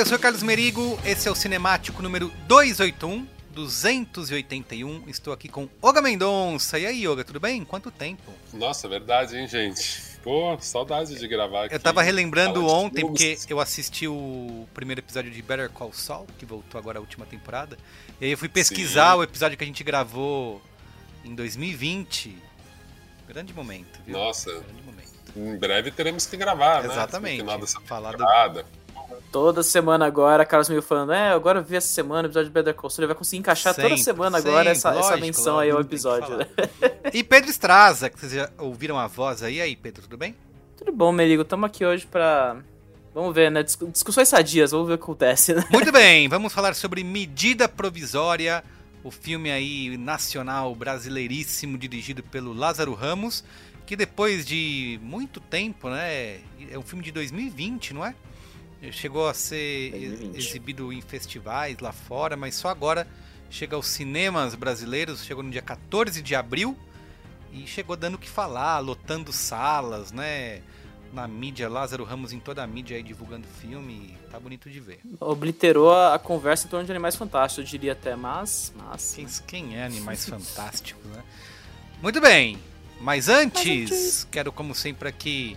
eu sou o Carlos Merigo, esse é o Cinemático número 281, 281. Estou aqui com Olga Mendonça. E aí, Olga, tudo bem? Quanto tempo? Nossa, verdade, hein, gente? Pô, saudade de gravar aqui. Eu tava relembrando Fala ontem, porque eu assisti o primeiro episódio de Better Call Saul, que voltou agora a última temporada. E aí eu fui pesquisar Sim. o episódio que a gente gravou em 2020. Grande momento, viu? Nossa. Grande momento. Em breve teremos que gravar, né? Exatamente. Final dessa Falar do-. Toda semana agora, Carlos meio falando, é, agora eu vi essa semana o episódio de Better Call Saul, ele vai conseguir encaixar toda Sempre, semana agora essa, sempre, essa lógico, menção aí ao lógico, episódio. né? E Pedro Estraza, que vocês já ouviram a voz aí. Aí, Pedro, tudo bem? Tudo bom, Merigo, estamos aqui hoje pra... Vamos ver, né, discu- discussões sadias, vamos ver o que acontece, né? Muito bem, vamos falar sobre Medida Provisória, o filme aí nacional brasileiríssimo dirigido pelo Lázaro Ramos, que depois de muito tempo, né, é um filme de 2020, não é? Chegou a ser 2020. exibido em festivais lá fora, mas só agora chega aos cinemas brasileiros, chegou no dia 14 de abril e chegou dando o que falar, lotando salas, né? Na mídia, Lázaro Ramos em toda a mídia aí divulgando filme, tá bonito de ver. Obliterou a, conversa em torno de Animais Fantásticos, eu diria até, mas... mas Quem, quem é Animais Fantásticos, né? Muito bem, mas antes, quero como sempre aqui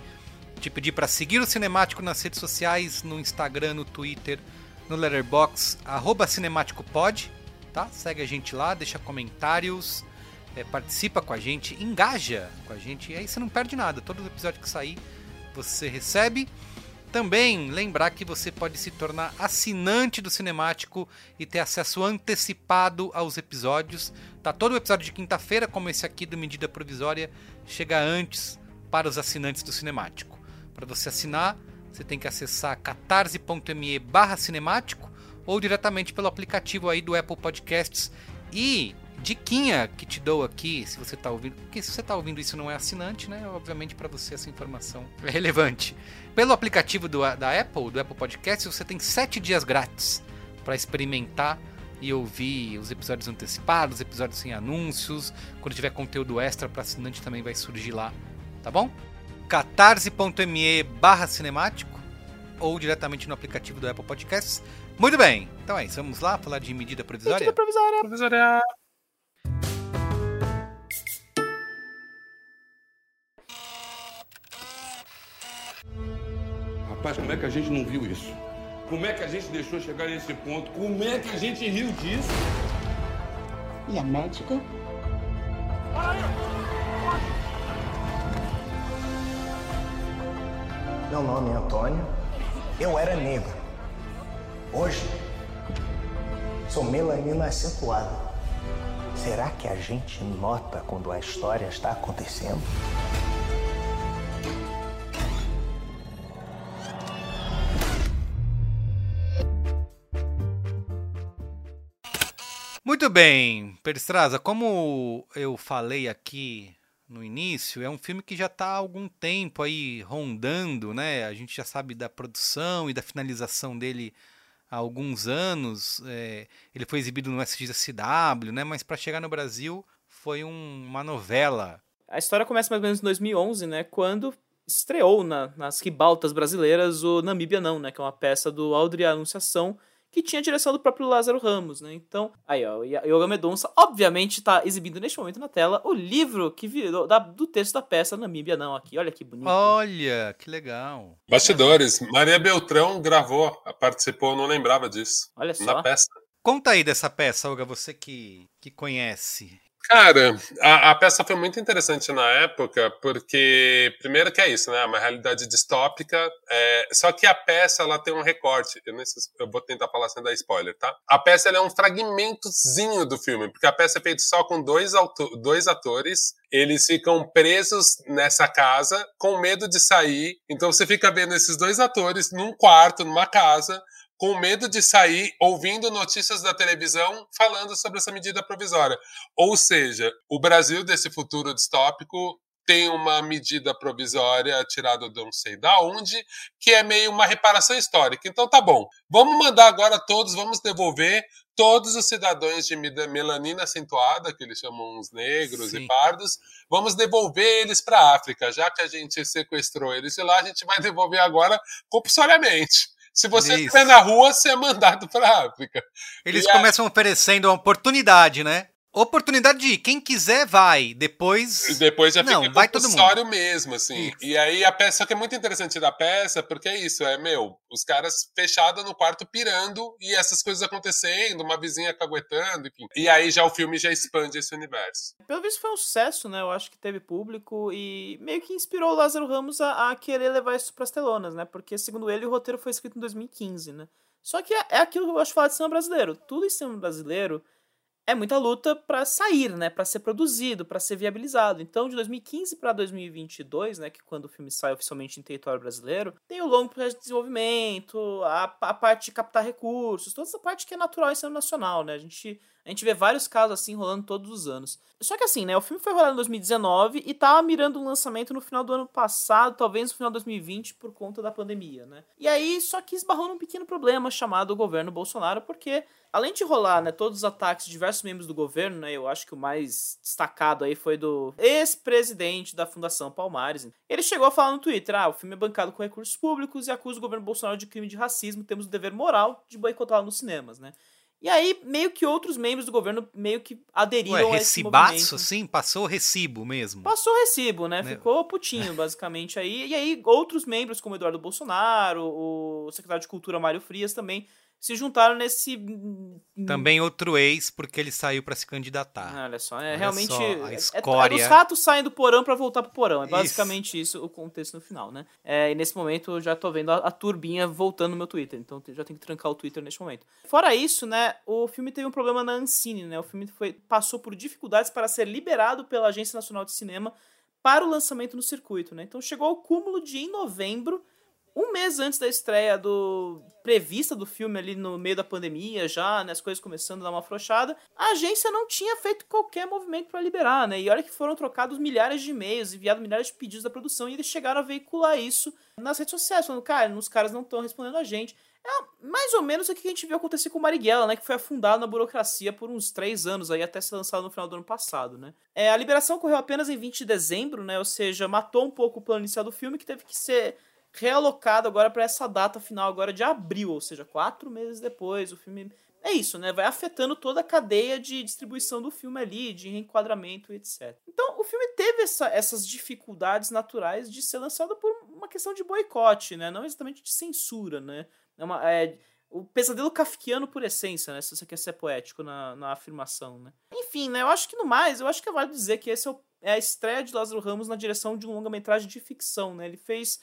te pedir para seguir o Cinemático nas redes sociais, no Instagram, no Twitter, no Letterboxd, arroba cinemáticopod, tá? Segue a gente lá, deixa comentários, é, participa com a gente, engaja com a gente, e aí você não perde nada. Todo episódio que sair, você recebe. Também lembrar que você pode se tornar assinante do Cinemático e ter acesso antecipado aos episódios. Tá todo o episódio de quinta-feira, como esse aqui do Medida Provisória, chega antes para os assinantes do Cinemático. Para você assinar, você tem que acessar catarse.me barra cinemático ou diretamente pelo aplicativo aí do Apple Podcasts. E diquinha que te dou aqui, se você está ouvindo, porque se você está ouvindo isso não é assinante, né? Obviamente para você essa informação é relevante. Pelo aplicativo do, da Apple, do Apple Podcasts, você tem 7 dias grátis para experimentar e ouvir os episódios antecipados, episódios sem anúncios. Quando tiver conteúdo extra para assinante também vai surgir lá, tá bom? catarse.me barra cinemático ou diretamente no aplicativo do Apple Podcasts. Muito bem, então é isso, vamos lá falar de medida provisória? Medida provisória. Provisória. Rapaz, como é que a gente não viu isso? Como é que a gente deixou chegar nesse ponto? Como é que a gente riu disso? E a médica? Meu nome é Antônio. Eu era negro. Hoje, sou melanina acentuada. Será que a gente nota quando a história está acontecendo? Muito bem, Peristraza, como eu falei aqui no início, é um filme que já está há algum tempo aí rondando, né? A gente já sabe da produção e da finalização dele há alguns anos. É, ele foi exibido no SXSW, né? Mas para chegar no Brasil foi um, uma novela. A história começa mais ou menos em 2011, né? Quando estreou na, nas ribaltas brasileiras o Namíbia Não, né? Que é uma peça do Aldri Anunciação, que tinha a direção do próprio Lázaro Ramos, né? Então, aí, ó, o Yoga Medonça, obviamente, está exibindo neste momento na tela o livro que virou da, do texto da peça Namíbia Não, aqui. Olha que bonito. Olha, que legal. Bastidores. Maria Beltrão gravou, participou, não lembrava disso. Olha só. Na peça. Conta aí dessa peça, Olga, você que, que conhece. Cara, a, a, peça foi muito interessante na época, porque, primeiro que é isso, né? Uma realidade distópica. É, só que a peça, ela tem um recorte. Eu, não sei se, eu vou tentar falar sem dar spoiler, tá? A peça, é um fragmentozinho do filme, porque a peça é feita só com dois, dois atores. Eles ficam presos nessa casa, com medo de sair. Então você fica vendo esses dois atores num quarto, numa casa, com medo de sair ouvindo notícias da televisão falando sobre essa medida provisória. Ou seja, o Brasil desse futuro distópico tem uma medida provisória tirada de não sei da onde, que é meio uma reparação histórica. Então tá bom, vamos mandar agora todos, vamos devolver todos os cidadãos de melanina acentuada, que eles chamam os negros Sim. e pardos, vamos devolver eles para a África. Já que a gente sequestrou eles de lá, a gente vai devolver agora compulsoriamente. Se você estiver na rua, você é mandado para a África. Eles e começam a... oferecendo uma oportunidade, né? Oportunidade de ir. Quem quiser, vai. Depois. Depois já não, fica vai todo mundo. mesmo, assim. Isso. E aí a peça, só que é muito interessante da peça, porque é isso, é, meu, os caras fechados no quarto pirando e essas coisas acontecendo, uma vizinha caguetando, enfim. E aí já o filme já expande esse universo. Pelo visto foi um sucesso, né? Eu acho que teve público e meio que inspirou o Lázaro Ramos a, a querer levar isso pras telonas, né? Porque, segundo ele, o roteiro foi escrito em 2015, né? Só que é, é aquilo que eu gosto de falar de cinema brasileiro. Tudo em cinema brasileiro é muita luta para sair, né, para ser produzido, para ser viabilizado. Então, de 2015 para 2022, né, que quando o filme sai oficialmente em território brasileiro, tem o longo processo de desenvolvimento, a, a parte de captar recursos, toda essa parte que é natural em cinema nacional, né? A gente a gente vê vários casos assim rolando todos os anos. Só que assim, né, o filme foi rolado em 2019 e tava mirando um lançamento no final do ano passado, talvez no final de 2020 por conta da pandemia, né? E aí só que esbarrou num pequeno problema chamado governo Bolsonaro, porque além de rolar, né, todos os ataques de diversos membros do governo, né, eu acho que o mais destacado aí foi do ex-presidente da Fundação Palmares. Ele chegou a falar no Twitter: "Ah, o filme é bancado com recursos públicos e acusa o governo Bolsonaro de crime de racismo, temos o dever moral de boicotá-lo nos cinemas", né? E aí, meio que outros membros do governo meio que aderiram Ué, a esse movimento. sim? Passou recibo mesmo? Passou recibo, né? né? Ficou putinho, basicamente, aí. E aí, outros membros, como Eduardo Bolsonaro, o secretário de Cultura Mário Frias também se juntaram nesse. Também outro ex, porque ele saiu para se candidatar. Olha só, é Olha realmente. Só, a é, é, escória... É, os ratos saem do porão para voltar pro porão. É basicamente isso. isso o contexto no final, né? É, e nesse momento eu já tô vendo a, a, turbinha voltando no meu Twitter. Então já tenho que trancar o Twitter neste momento. Fora isso, né? O filme teve um problema na Ancine, né? O filme foi, passou por dificuldades para ser liberado pela Agência Nacional de Cinema para o lançamento no circuito, né? Então chegou ao cúmulo de em novembro um mês antes da estreia do prevista do filme ali no meio da pandemia já, né, as coisas começando a dar uma afrouxada, a agência não tinha feito qualquer movimento para liberar, né? E olha que foram trocados milhares de e-mails, enviados milhares de pedidos da produção e eles chegaram a veicular isso nas redes sociais, falando, cara, os caras não estão respondendo a gente. É mais ou menos o que a gente viu acontecer com Marighella, né? Que foi afundado na burocracia por uns três anos aí, até ser lançado no final do ano passado, né? É, a liberação ocorreu apenas em 20 de dezembro, né? Ou seja, matou um pouco o plano inicial do filme, que teve que ser realocado agora para essa data final agora de abril, ou seja, quatro meses depois. O filme é isso, né? Vai afetando toda a cadeia de distribuição do filme ali, de reenquadramento, etc. Então, o filme teve essa, essas dificuldades naturais de ser lançado por uma questão de boicote, né? Não exatamente de censura, né? É uma, é, o pesadelo kafkiano por essência, né? Se você quer ser poético na, na afirmação, né? Enfim, né? Eu acho que no mais, eu acho que é válido dizer que esse é, o, é a estreia de Lázaro Ramos na direção de um longa-metragem de ficção, né? Ele fez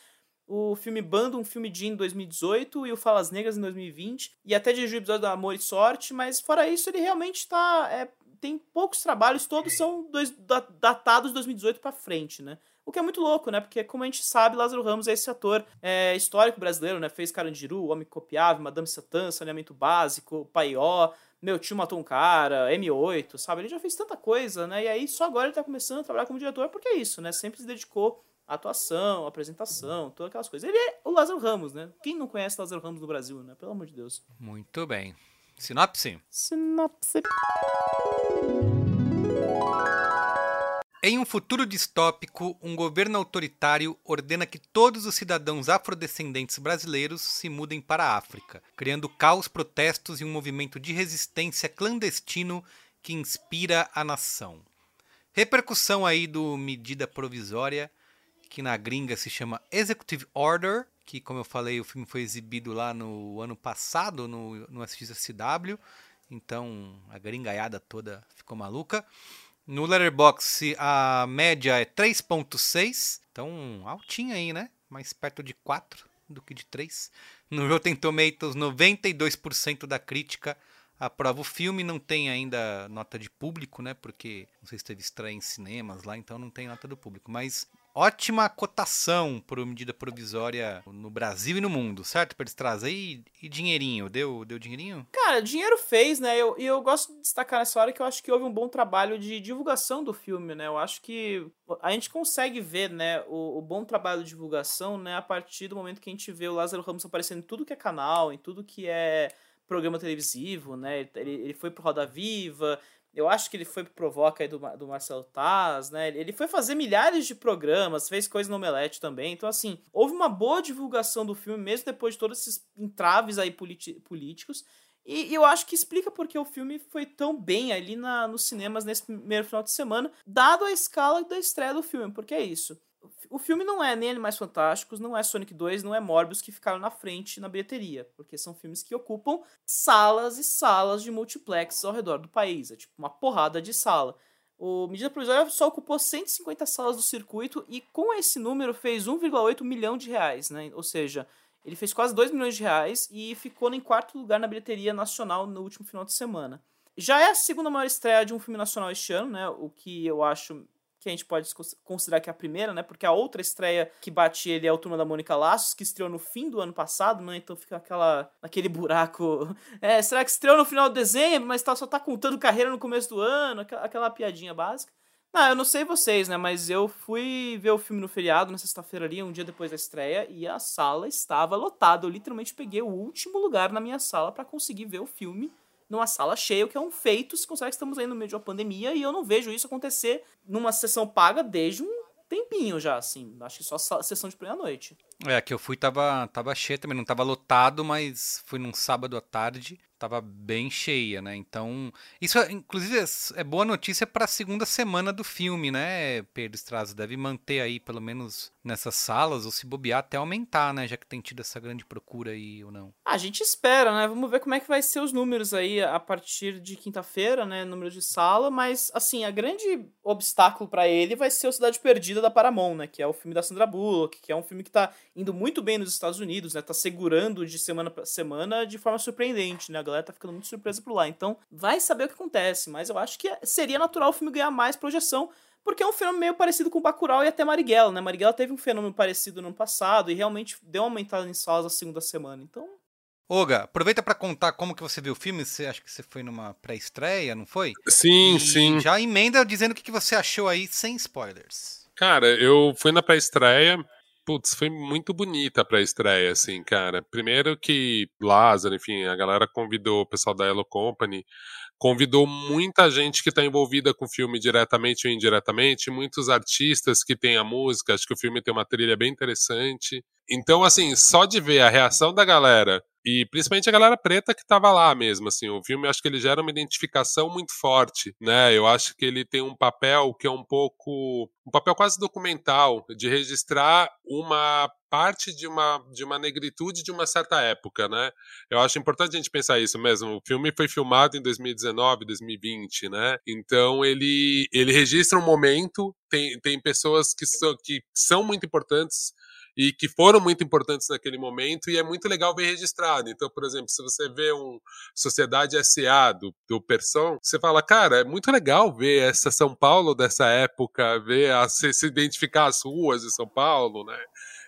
o filme Bando, um filme de em 2018 e o Falas Negras em 2020, e até dirigiu o episódio do Amor e Sorte, mas fora isso ele realmente tá é, tem poucos trabalhos, todos são dois, datados de 2018 para frente, né? O que é muito louco, né? Porque, como a gente sabe, Lázaro Ramos é esse ator é, histórico brasileiro, né? Fez Carandiru, Homem Copiável, Madame Satã, Saneamento Básico, Paió, Meu Tio Matou um Cara, M8, sabe? Ele já fez tanta coisa, né? E aí, só agora ele tá começando a trabalhar como diretor, porque é isso, né? Sempre se dedicou atuação, apresentação, todas aquelas coisas. Ele é o Lázaro Ramos, né? Quem não conhece Lázaro Ramos no Brasil, né? Pelo amor de Deus. Muito bem. Sinopse? Sinopse. Em um futuro distópico, um governo autoritário ordena que todos os cidadãos afrodescendentes brasileiros se mudem para a África, criando caos, protestos e um movimento de resistência clandestino que inspira a nação. Repercussão aí do medida provisória, que na gringa se chama Executive Order, que, como eu falei, o filme foi exibido lá no ano passado no, no SXSW, então a gringaiada toda ficou maluca. No Letterboxd a média é 3.6, então altinha aí, né? Mais perto de 4 do que de 3. No Rotten Tomatoes, 92% da crítica aprova o filme, não tem ainda nota de público, né? Porque não sei se teve estreia em cinemas lá, então não tem nota do público. Mas ótima cotação por medida provisória no Brasil e no mundo, certo? Para eles trazerem. E, dinheirinho? Deu, deu dinheirinho? Cara, dinheiro fez, né? E eu, eu gosto de destacar nessa hora que eu acho que houve um bom trabalho de divulgação do filme, né? Eu acho que a gente consegue ver, né, o, o bom trabalho de divulgação, né, a partir do momento que a gente vê o Lázaro Ramos aparecendo em tudo que é canal, em tudo que é programa televisivo, né? Ele, ele foi pro Roda Viva, eu acho que ele foi pro Provoca aí do, do Marcelo Taz, né? Ele foi fazer milhares de programas, fez coisa no Omelete também. Então, assim, houve uma boa divulgação do filme, mesmo depois de todos esses entraves aí políticos. E, e eu acho que explica porque o filme foi tão bem ali na, nos cinemas nesse primeiro final de semana, dado a escala da estreia do filme, porque é isso o filme não é nem Animais Fantásticos, não é Sonic 2, não é Morbius que ficaram na frente na bilheteria, porque são filmes que ocupam salas e salas de multiplex ao redor do país, é tipo uma porrada de sala. O Medida Provisória só ocupou 150 salas do circuito e com esse número fez 1,8 milhão de reais, né? Ou seja, ele fez quase 2 milhões de reais e ficou em quarto lugar na bilheteria nacional no último final de semana. Já é a segunda maior estreia de um filme nacional este ano, né? O que eu acho que a gente pode considerar que é a primeira, né? Porque a outra estreia que bate ele é o Turma da Mônica Laços, que estreou no fim do ano passado, né? Então fica aquela, aquele buraco. É, será que estreou no final de dezembro, mas tá, só tá contando carreira no começo do ano? Aquela, aquela piadinha básica. Não, eu não sei vocês, né? Mas eu fui ver o filme no feriado, na sexta-feira ali, um dia depois da estreia, e a sala estava lotada. Eu literalmente peguei o último lugar na minha sala para conseguir ver o filme numa sala cheia, o que é um feito se considera que estamos aí no meio de uma pandemia e eu não vejo isso acontecer numa sessão paga desde um tempinho já, assim. Acho que só sessão de primeira noite. É, que eu fui tava, tava cheio também, não tava lotado, mas fui num sábado à tarde estava bem cheia, né? Então, isso inclusive é boa notícia para a segunda semana do filme, né? Pedro Estraza deve manter aí pelo menos nessas salas ou se bobear até aumentar, né? Já que tem tido essa grande procura aí ou não. A gente espera, né? Vamos ver como é que vai ser os números aí a partir de quinta-feira, né? Número de sala, mas assim, a grande obstáculo para ele vai ser o Cidade Perdida da Paramount, né? Que é o filme da Sandra Bullock, que é um filme que tá indo muito bem nos Estados Unidos, né? Tá segurando de semana para semana de forma surpreendente, né? galera tá ficando muito surpresa por lá. Então, vai saber o que acontece, mas eu acho que seria natural o filme ganhar mais projeção, porque é um fenômeno meio parecido com Bacurau e até Marighella, né? Marighella teve um fenômeno parecido no ano passado e realmente deu uma aumentada em salas na segunda semana. Então, Olga, aproveita para contar como que você viu o filme. Você acha que você foi numa pré-estreia, não foi? Sim, e sim. Já emenda dizendo o que você achou aí sem spoilers. Cara, eu fui na pré-estreia putz, foi muito bonita pra estreia, assim, cara. Primeiro que Lázaro, enfim, a galera convidou o pessoal da Hello Company, convidou muita gente que está envolvida com o filme diretamente ou indiretamente, muitos artistas que têm a música, acho que o filme tem uma trilha bem interessante. Então, assim, só de ver a reação da galera e principalmente a galera preta que estava lá mesmo, assim, o filme acho que ele gera uma identificação muito forte, né? Eu acho que ele tem um papel que é um pouco um papel quase documental de registrar uma parte de uma de uma negritude de uma certa época, né? Eu acho importante a gente pensar isso mesmo. O filme foi filmado em 2019, 2020, né? Então ele ele registra um momento, tem tem pessoas que são que são muito importantes e que foram muito importantes naquele momento e é muito legal ver registrado. Então, por exemplo, se você vê um Sociedade SA do, do Person, você fala, cara, é muito legal ver essa São Paulo dessa época, ver a, se, se identificar as ruas de São Paulo, né?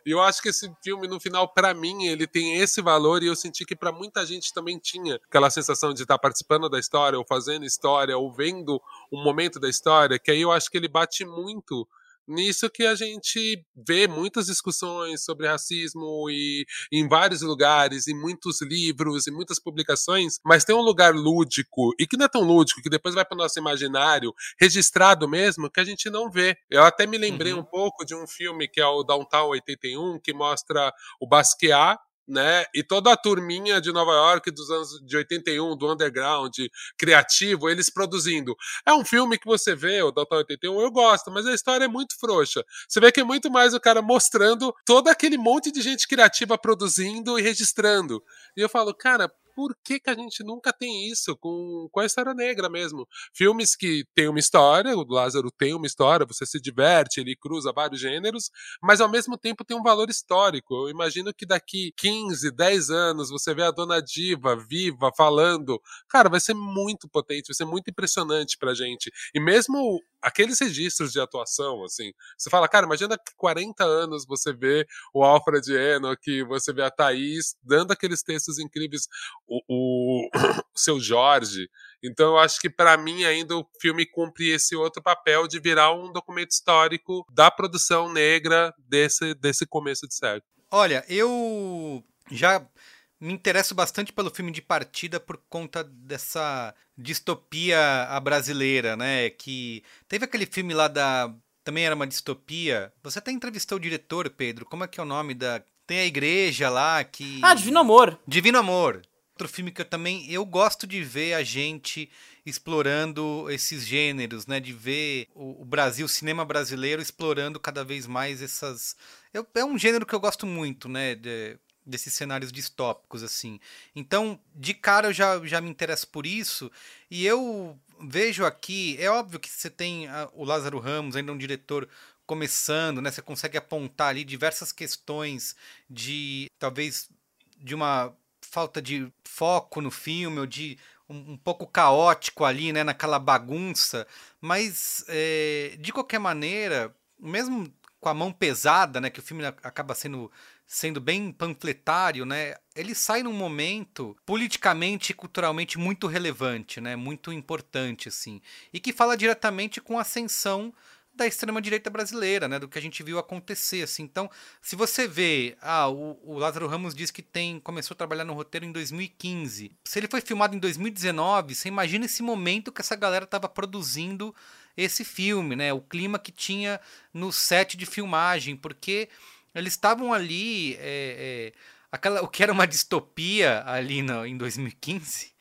E eu acho que esse filme, no final, para mim, ele tem esse valor e eu senti que para muita gente também tinha aquela sensação de estar tá participando da história, ou fazendo história, ou vendo um momento da história, que aí eu acho que ele bate muito nisso que a gente vê muitas discussões sobre racismo e em vários lugares, em muitos livros, e muitas publicações, mas tem um lugar lúdico e que não é tão lúdico, que depois vai para o nosso imaginário, registrado mesmo, que a gente não vê. Eu até me lembrei uhum. um pouco de um filme que é o Downtown 81, que mostra o Basquiat né? E toda a turminha de Nova York dos anos de 81, do underground, criativo, eles produzindo. É um filme que você vê, o Doutor 81, eu gosto, mas a história é muito frouxa. Você vê que é muito mais o cara mostrando todo aquele monte de gente criativa produzindo e registrando. E eu falo, cara, por que, que a gente nunca tem isso com, com a história negra mesmo? Filmes que têm uma história, o Lázaro tem uma história, você se diverte, ele cruza vários gêneros, mas ao mesmo tempo tem um valor histórico. Eu imagino que daqui 15, 10 anos você vê a Dona Diva viva, falando. Cara, vai ser muito potente, vai ser muito impressionante pra gente. E mesmo aqueles registros de atuação, assim, você fala, cara, imagina que 40 anos você vê o Alfred Enoch, você vê a Thaís dando aqueles textos incríveis o, o, seu Jorge. Então eu acho que para mim ainda o filme cumpre esse outro papel de virar um documento histórico da produção negra desse, desse começo de século. Olha, eu já me interesso bastante pelo filme de partida por conta dessa distopia a brasileira, né? Que teve aquele filme lá da também era uma distopia. Você até entrevistou o diretor, Pedro. Como é que é o nome da tem a igreja lá que Ah, Divino Amor. Divino Amor outro filme que eu também eu gosto de ver a gente explorando esses gêneros, né? De ver o, Brasil, o cinema brasileiro explorando cada vez mais essas. Eu, é um gênero que eu gosto muito, né? De, desses cenários distópicos assim. Então, de cara eu já, já me interesso por isso e eu vejo aqui, é óbvio que você tem a, o Lázaro Ramos, ainda um diretor começando, né? Você consegue apontar ali diversas questões de talvez de uma falta de foco no filme, ou de um, um pouco caótico ali, né, naquela bagunça. Mas, é, de qualquer maneira, mesmo com a mão pesada, né, que o filme acaba sendo sendo bem panfletário, né? Ele sai num momento politicamente e culturalmente muito relevante, né? Muito importante assim, e que fala diretamente com a ascensão da extrema-direita brasileira, né? Do que a gente viu acontecer, assim. Então, se você vê... Ah, o, o, Lázaro Ramos diz que tem começou a trabalhar no roteiro em 2015. Se ele foi filmado em 2019, você imagina esse momento que essa galera estava produzindo esse filme, né? O clima que tinha no set de filmagem, porque eles estavam ali... É, é, aquela, o que era uma distopia ali no, em 2015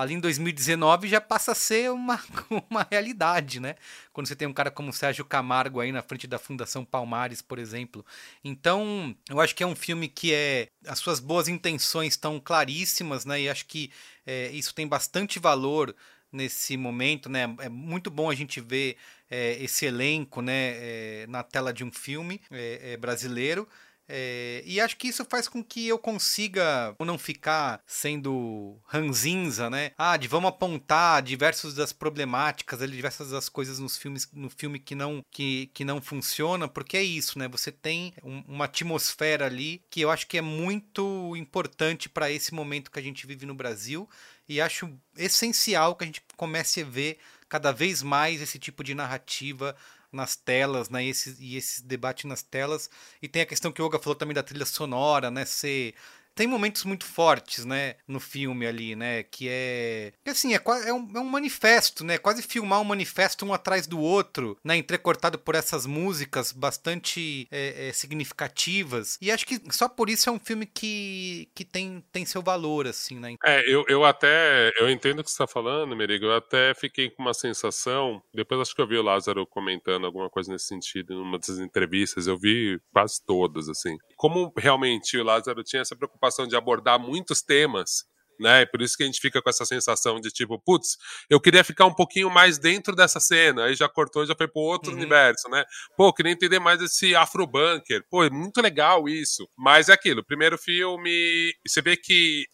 ali em 2019 já passa a ser uma, uma realidade, né? Quando você tem um cara como Sérgio Camargo aí na frente da Fundação Palmares, por exemplo. Então, eu acho que é um filme que é. As suas boas intenções estão claríssimas, né? E acho que é, isso tem bastante valor nesse momento, né? É muito bom a gente ver é, esse elenco, né? É, na tela de um filme é, é brasileiro. É, e acho que isso faz com que eu consiga não ficar sendo ranzinza, né? Ah, de vamos apontar diversas das problemáticas, diversas das coisas nos filmes, no filme que não que, que não funciona, porque é isso, né? Você tem um, uma atmosfera ali que eu acho que é muito importante para esse momento que a gente vive no Brasil e acho essencial que a gente comece a ver cada vez mais esse tipo de narrativa nas telas, né? E esse, e esse debate nas telas. E tem a questão que o Olga falou também da trilha sonora, né? Ser tem momentos muito fortes, né, no filme ali, né, que é, assim, é, é, um, é um manifesto, né, quase filmar um manifesto um atrás do outro, né, entrecortado por essas músicas bastante é, é, significativas, e acho que só por isso é um filme que, que tem, tem seu valor, assim, né. É, eu, eu até, eu entendo o que você está falando, Merigo, eu até fiquei com uma sensação, depois acho que eu vi o Lázaro comentando alguma coisa nesse sentido, numa das entrevistas, eu vi quase todas, assim, como realmente o Lázaro tinha essa preocupação preocupação de abordar muitos temas né? Por isso que a gente fica com essa sensação de tipo, putz, eu queria ficar um pouquinho mais dentro dessa cena, aí já cortou, já foi pro outro Uhum. universo, né? Pô, queria entender mais esse Afro-Bunker. Pô, é muito legal isso. Mas é aquilo, primeiro filme, você vê que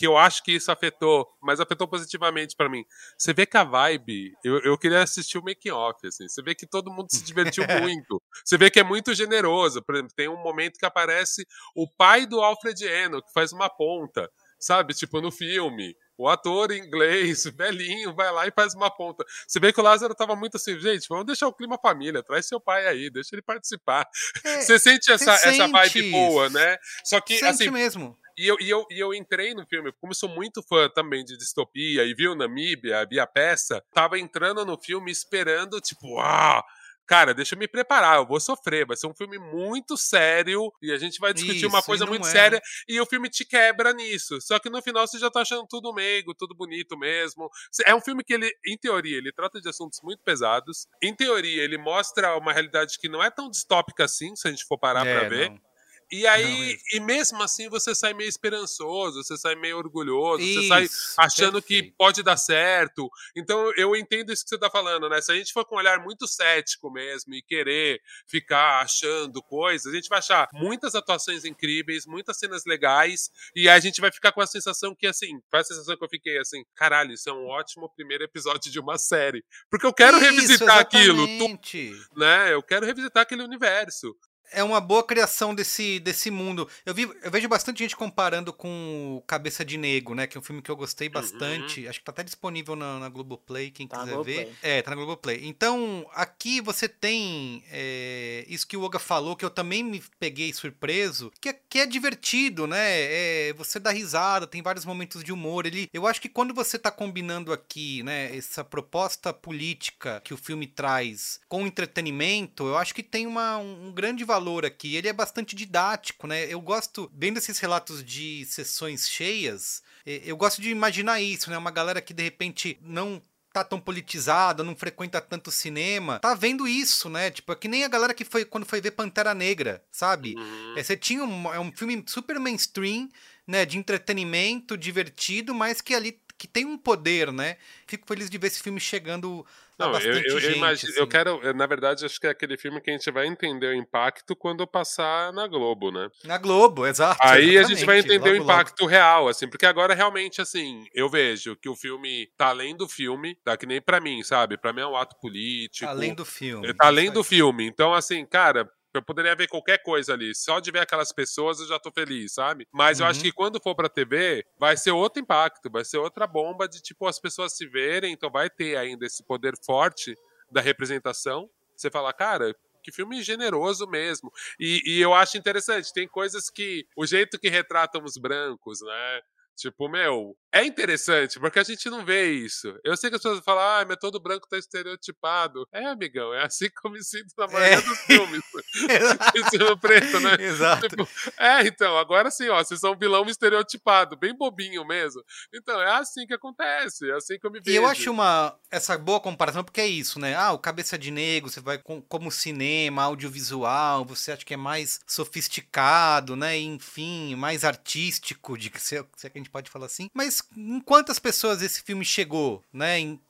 que eu acho que isso afetou, mas afetou positivamente pra mim. Você vê que a vibe, eu, eu queria assistir o making off, assim. Você vê que todo mundo se divertiu muito. Você vê que é muito generoso. Por exemplo, tem um momento que aparece o pai do Alfred Eno, que faz uma ponta, sabe? Tipo no filme. O ator inglês, velhinho, vai lá e faz uma ponta. Você vê que o Lázaro tava muito assim, gente, vamos deixar o clima família, traz seu pai aí, deixa ele participar. você sente essa, essa vibe boa, né? Só que, Sente assim, mesmo. E eu, e, eu, e eu entrei no filme, como sou muito fã também de distopia e vi o Namíbia, vi a peça, tava entrando no filme esperando, tipo, ah, cara, deixa eu me preparar, eu vou sofrer, vai ser um filme muito sério e a gente vai discutir uma Isso, coisa e não muito é. séria e o filme te quebra nisso. Só que no final você já tá achando tudo meigo, tudo bonito mesmo. É um filme que ele, em teoria, ele trata de assuntos muito pesados. Em teoria, ele mostra uma realidade que não é tão distópica assim, se a gente for parar É, pra ver. não. E aí, Não mesmo. e mesmo assim, você sai meio esperançoso, você sai meio orgulhoso, você sai Isso, achando que perfeito. pode dar certo. Então, eu entendo isso que você tá falando, né? Se a gente for com um olhar muito cético mesmo e querer ficar achando coisas, a gente vai achar muitas atuações incríveis, muitas cenas legais, e aí a gente vai ficar com a sensação que, assim, foi a sensação que eu fiquei assim, caralho, isso é um ótimo primeiro episódio de uma série. Porque eu quero Isso, revisitar aquilo, tu- exatamente. né? Eu quero revisitar aquele universo. É uma boa criação desse, desse mundo. Eu, vi, eu vejo bastante gente comparando com Cabeça de Nego, né? Que é um filme que eu gostei bastante. Acho que tá até disponível na, na Globoplay, quem Tá quiser Globoplay. ver. É, tá na Globoplay. Então, aqui você tem é, isso que o Oga falou, que eu também me peguei surpreso, que é, que é divertido, né? É, você dá risada, tem vários momentos de humor. Ele, eu acho que quando você tá combinando aqui, né, essa proposta política que o filme traz com entretenimento, eu acho que tem uma, um grande valor aqui. Ele é bastante didático, né? Eu gosto, vendo esses relatos de sessões cheias, eu gosto de imaginar isso, né? Uma galera que de repente não tá tão politizada, não frequenta tanto cinema, tá vendo isso, né? Tipo, é que nem a galera que foi quando foi ver Pantera Negra, sabe? É, você tinha um, é um filme super mainstream, né? De entretenimento, divertido, mas que ali que tem um poder, né? Fico feliz de ver esse filme chegando a Não, eu, bastante eu, eu gente. imagino, eu assim. quero, eu, na verdade, acho que é aquele filme que a gente vai entender o impacto quando passar na Globo, né? Na Globo, exato. Aí a gente vai entender o logo, logo. impacto real, assim, porque agora realmente, assim, eu vejo que o filme tá além do filme, tá que nem pra mim, sabe? Pra mim é um ato político. Além do filme. Tá além do filme. Então, assim, cara, eu poderia ver qualquer coisa ali. Só de ver aquelas pessoas eu já tô feliz, sabe? Mas eu acho Uhum. que quando for pra TV, vai ser outro impacto, vai ser outra bomba de, tipo, as pessoas se verem, então vai ter ainda esse poder forte da representação. Você fala, cara. Que filme generoso mesmo. E, e eu acho interessante, tem coisas que. O jeito que retratam os brancos, né? Tipo, meu, é interessante, porque a gente não vê isso. Eu sei que as pessoas falam, ah, mas todo branco tá estereotipado. É, amigão, é assim que eu me sinto na maioria É. dos filmes. Ensino preto, né? Exato. Tipo, é, então, agora sim, ó, vocês são um vilão estereotipado, bem bobinho mesmo. Então, é assim que acontece, é assim que eu me E vejo. eu acho uma essa boa comparação porque é isso, né? Ah, o Cabeça de Negro, você vai com, como cinema, audiovisual, você acha que é mais sofisticado, né? Enfim, mais artístico, de se é que a gente pode falar assim. Mas em quantas pessoas esse filme chegou, né? Em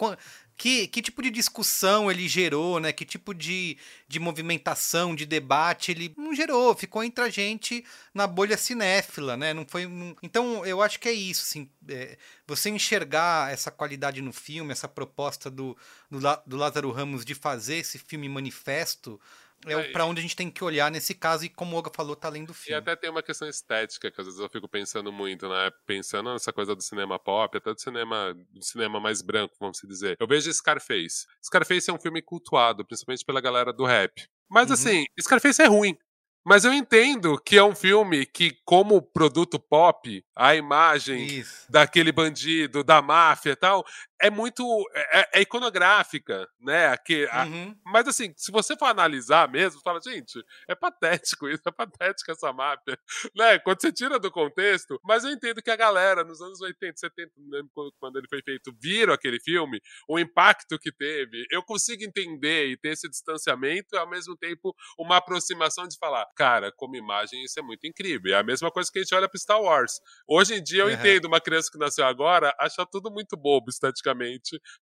que, que tipo de discussão ele gerou, né? Que tipo de, de movimentação, de debate ele não gerou, ficou entre a gente na bolha cinéfila, né? Não foi. não- Então eu acho que é isso, assim. é, você enxergar essa qualidade no filme, essa proposta do, do, do Lázaro Ramos de fazer esse filme manifesto, é, É, para onde a gente tem que olhar nesse caso, e como o Olga falou, tá além do E filme. até tem uma questão estética, que às vezes eu fico pensando muito, né? Pensando nessa coisa do cinema pop, até do cinema, do cinema mais branco, vamos dizer. Eu vejo Scarface. Scarface é um filme cultuado, principalmente pela galera do rap. Mas Uhum. assim, Scarface é ruim. Mas eu entendo que é um filme que, como produto pop, a imagem Isso. daquele bandido, da máfia e tal, é muito. É, é iconográfica, né? Que, Uhum. a- mas assim, se você for analisar mesmo, fala, gente, é patético isso, é patética essa máfia, né? Quando você tira do contexto, mas eu entendo que a galera, nos anos 80, 70, não lembro quando- quando ele foi feito, viram aquele filme, o impacto que teve. Eu consigo entender e ter esse distanciamento e, ao mesmo tempo, uma aproximação de falar, cara, como imagem, isso é muito incrível. É a mesma coisa que a gente olha pro Star Wars. Hoje em dia eu Uhum. entendo uma criança que nasceu agora achar tudo muito bobo esteticamente.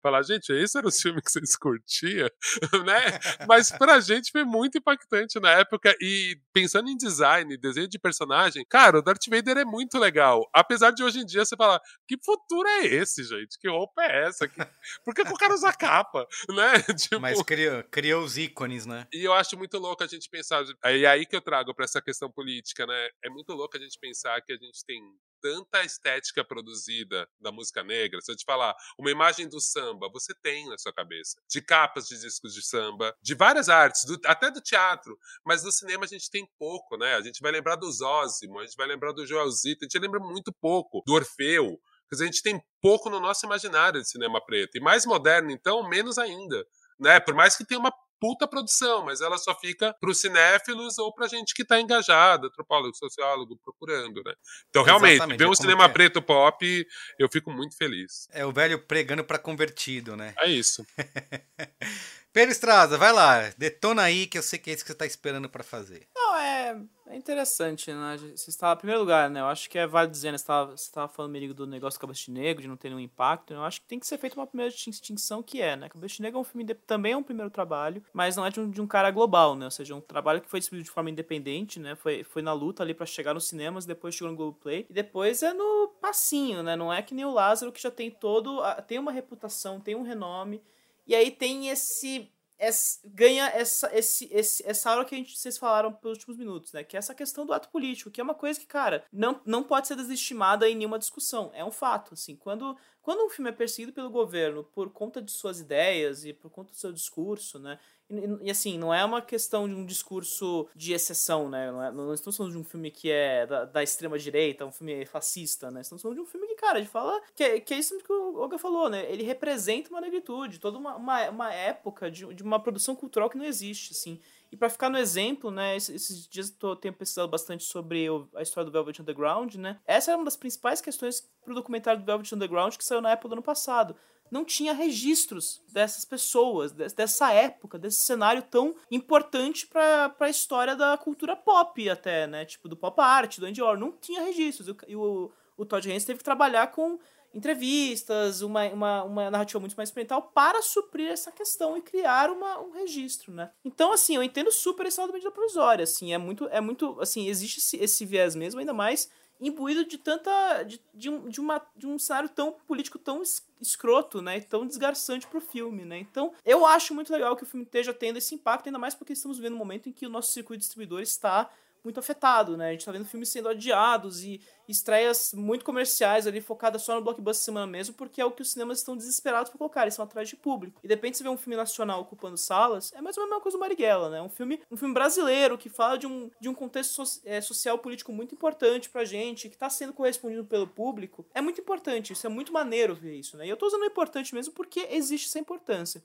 Falar, gente, esse era o filme que vocês curtiam, né? Mas pra gente foi muito impactante na época. E pensando em design, desenho de personagem, cara, o Darth Vader é muito legal. Apesar de hoje em dia você falar, que futuro é esse, gente? Que roupa é essa? Que... Por que, o cara usa capa? Né? Tipo... Mas criou, criou os ícones, né? E eu acho muito louco a gente pensar. É aí que eu trago pra essa questão política, né? É muito louco a gente pensar que a gente tem tanta estética produzida da música negra. Se eu te falar uma imagem do samba, você tem na sua cabeça. De capas de discos de samba, de várias artes, do- até do teatro. Mas no cinema a gente tem pouco, né? A gente vai lembrar do Zózimo, a gente vai lembrar do Joelzito, a gente lembra muito pouco do Orfeu. Quer dizer, a gente tem pouco no nosso imaginário de cinema preto. E mais moderno, então, menos ainda. Né? Por mais que tenha uma puta produção, mas ela só fica para os cinéfilos ou pra gente que tá engajado, antropólogo, sociólogo, procurando, né? Então, realmente, Exatamente, ver é um cinema é. preto pop, eu fico muito feliz. É o velho pregando pra convertido, né? É isso. Pedro Estraza, vai lá, detona aí que eu sei que é isso que você tá esperando pra fazer. Não, é, é interessante, né? Você estava, em primeiro lugar, né? Eu acho que é válido dizer, né? Você estava, falando, Merigo, do negócio do Cabeste Negro, de não ter nenhum impacto. né? Eu acho que tem que ser feita uma primeira distinção que é, né? Cabeste Negro é um filme, de- também é um primeiro trabalho, mas não é de um, de um cara global, né? Ou seja, um trabalho que foi distribuído de forma independente, né? Foi, foi na luta ali pra chegar nos cinemas, depois chegou no Globoplay, e depois é no passinho, né? Não é que nem o Lázaro, que já tem todo... tem uma reputação, tem um renome, e aí tem esse essa- ganha essa, esse, esse, essa aula que a gente, vocês falaram pelos últimos minutos, né? Que é essa questão do ato político, que é uma coisa que, cara, não, não pode ser desestimada em nenhuma discussão. É um fato, assim. Quando, quando um filme é perseguido pelo governo por conta de suas ideias e por conta do seu discurso, né? E, e- assim, não é uma questão de um discurso de exceção, né? Não, é, não estamos falando de um filme que é da, da extrema-direita, um filme fascista, né? Estamos falando de um filme que, cara, de fala que, é- que é isso que o Olga falou, né? Ele representa uma negritude, toda uma, uma, uma época de, de uma produção cultural que não existe, assim. E pra ficar no exemplo, né, esses, dias eu tenho pesquisado bastante sobre a história do Velvet Underground, né? Essa era uma das principais questões pro documentário do Velvet Underground que saiu na época do ano passado. Não tinha registros dessas pessoas, des- dessa época, desse cenário tão importante pra, pra história da cultura pop até, né? Tipo, do pop art, do Andy Warhol. Não tinha registros. O- E o, o Todd Haynes teve que trabalhar com entrevistas, uma, uma, uma narrativa muito mais experimental para suprir essa questão e criar uma, um registro, né? Então, assim, eu entendo super esse lado da medida provisória, assim, é muito, é muito, assim, existe esse, esse viés mesmo, ainda mais imbuído de tanta, de, de, um, de, uma, de um cenário tão político tão es- escroto, né, e tão desgarçante pro filme, né, então eu acho muito legal que o filme esteja tendo esse impacto, ainda mais porque estamos vivendo um momento em que o nosso circuito distribuidor está muito afetado, né? A gente tá vendo filmes sendo adiados e estreias muito comerciais ali, focadas só no blockbuster semana mesmo, porque é o que os cinemas estão desesperados por colocar, eles estão atrás de público. E de repente você vê um filme nacional ocupando salas, é mais ou menos a mesma coisa do Marighella, né? Um filme, um filme brasileiro que fala de um, de um contexto so- é, social político muito importante pra gente, que tá sendo correspondido pelo público. É muito importante, isso é muito maneiro ver isso, né? E eu tô usando importante mesmo porque existe essa importância.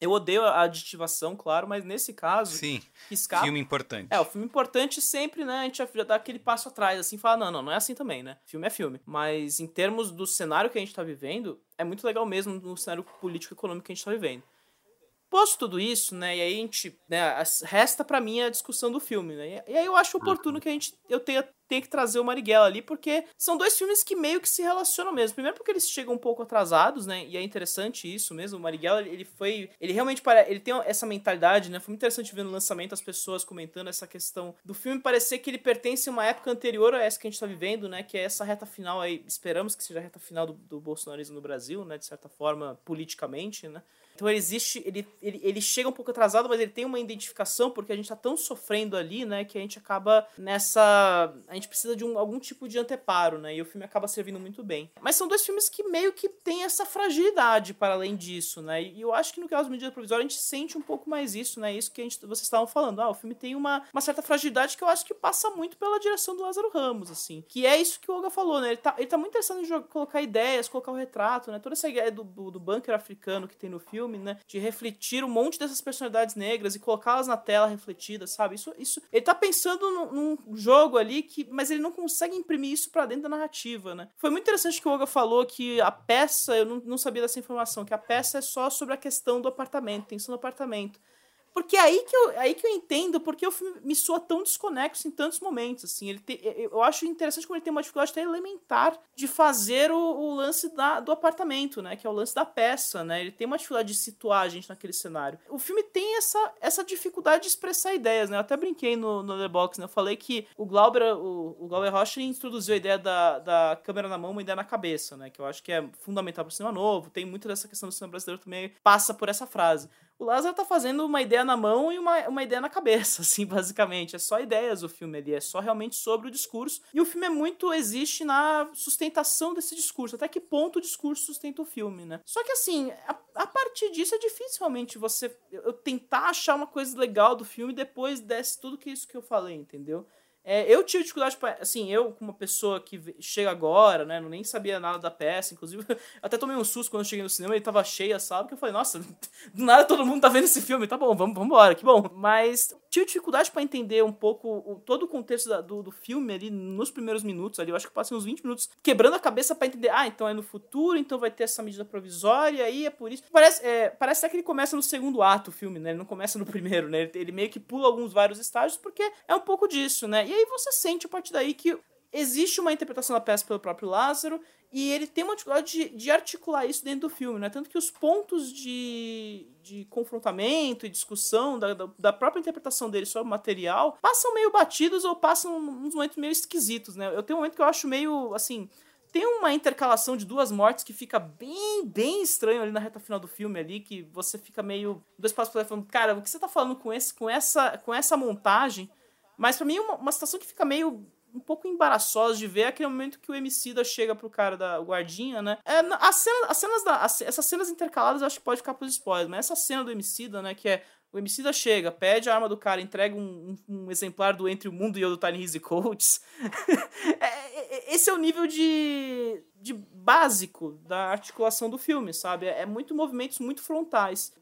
Eu odeio a aditivação, claro, mas nesse caso, Sim, escapa, filme importante. é, o filme importante sempre, né? A gente já, dá aquele passo atrás, assim, fala, não, não, não é assim também, né? Filme é filme. Mas em termos do cenário que a gente tá vivendo, é muito legal mesmo no cenário político e econômico que a gente tá vivendo. Posto tudo isso, né? E aí a gente. Né, resta pra mim a discussão do filme, né? E, e aí eu acho oportuno que a gente. Eu tenha, tenha que trazer o Marighella ali, porque são dois filmes que meio que se relacionam mesmo. Primeiro porque eles chegam um pouco atrasados, né? E é interessante isso mesmo. O Marighella, ele foi. Ele realmente para, ele tem essa mentalidade, né? Foi muito interessante ver no lançamento as pessoas comentando essa questão do filme parecer que ele pertence a uma época anterior a essa que a gente tá vivendo, né? Que é essa reta final aí. Esperamos que seja a reta final do, do bolsonarismo no Brasil, né? De certa forma, politicamente, né? Então ele existe, ele, ele, ele chega um pouco atrasado, mas ele tem uma identificação porque a gente tá tão sofrendo ali, né, que a gente acaba nessa. A gente precisa de um, algum tipo de anteparo, né? E o filme acaba servindo muito bem. Mas são dois filmes que meio que têm essa fragilidade para além disso, né? E eu acho que no caso do Medida Provisória a gente sente um pouco mais isso, né? Isso que a gente, vocês estavam falando. Ah, o filme tem uma, uma certa fragilidade que eu acho que passa muito pela direção do Lázaro Ramos, assim. Que é isso que o Olga falou, né? Ele tá, ele tá muito interessado em jogar, colocar ideias, colocar o retrato, né? Toda essa ideia do, do, do bunker africano que tem no filme, né? De refletir um monte dessas personalidades negras e colocá-las na tela refletidas, sabe? Isso, isso. Ele tá pensando num, num jogo ali que. Mas ele não consegue imprimir isso para dentro da narrativa, né? Foi muito interessante que o Olga falou que a peça, eu não, não sabia dessa informação, que a peça é só sobre a questão do apartamento, tensão do apartamento. Porque é aí que eu, aí que eu entendo porque o filme me soa tão desconexo em tantos momentos, assim. Ele te, eu acho interessante como ele tem uma dificuldade até elementar de fazer o, o, lance da, do apartamento, né? Que é o lance da peça, né? Ele tem uma dificuldade de situar a gente naquele cenário. O filme tem essa, essa dificuldade de expressar ideias, né? Eu até brinquei no, no The Box, né? Eu falei que o Glauber, o, o Glauber Rocha introduziu a ideia da, da câmera na mão, uma ideia na cabeça, né? Que eu acho que é fundamental para o cinema novo. Tem muito dessa questão do cinema brasileiro também passa por essa frase o Lázaro tá fazendo uma ideia na mão e uma, uma ideia na cabeça, assim, basicamente. É só ideias o filme ali, é só realmente sobre o discurso. E o filme é muito, existe na sustentação desse discurso, até que ponto o discurso sustenta o filme, né? Só que assim, a, a partir disso é difícil realmente você eu tentar achar uma coisa legal do filme depois desse tudo que isso que eu falei, entendeu? É, eu tive dificuldade, pra, assim, eu, como uma pessoa que chega agora, né, não nem sabia nada da peça, inclusive, até tomei um susto quando eu cheguei no cinema, ele tava cheio a sala, porque eu falei, nossa, do nada todo mundo tá vendo esse filme, tá bom, vamos, vamos embora, que bom. Mas tive dificuldade para entender um pouco o, todo o contexto da, do, do filme ali nos primeiros minutos ali, eu acho que eu passei uns 20 minutos quebrando a cabeça para entender, ah, então é no futuro, então vai ter essa medida provisória, aí é por isso. Parece, é, parece até que ele começa no segundo ato o filme, né, ele não começa no primeiro, né, ele, ele meio que pula alguns vários estágios, porque é um pouco disso, né, e aí você sente a partir daí que existe uma interpretação da peça pelo próprio Lázaro e ele tem uma dificuldade de, de, articular isso dentro do filme, né? Tanto que os pontos de, de confrontamento e discussão da, da, da, própria interpretação dele sobre o material passam meio batidos ou passam uns momentos meio esquisitos, né? Eu tenho um momento que eu acho meio, assim... Tem uma intercalação de duas mortes que fica bem, bem estranho ali na reta final do filme ali, que você fica meio... Dois passos para falando, cara, o que você tá falando com, esse, com, essa, com essa montagem mas para mim, uma, uma situação que fica meio um pouco embaraçosa de ver é aquele momento que o Emicida chega pro cara da guardinha, né? É, a cena, as cenas da, as, essas cenas intercaladas eu acho que pode ficar pros spoilers, mas essa cena do Emicida, né, que é o Emicida chega, pede a arma do cara, entrega um, um, um exemplar do Entre o Mundo e o do Tiny Easy Coats. É, é, é, esse é o nível de, de básico da articulação do filme, sabe? É, é muito movimentos muito frontais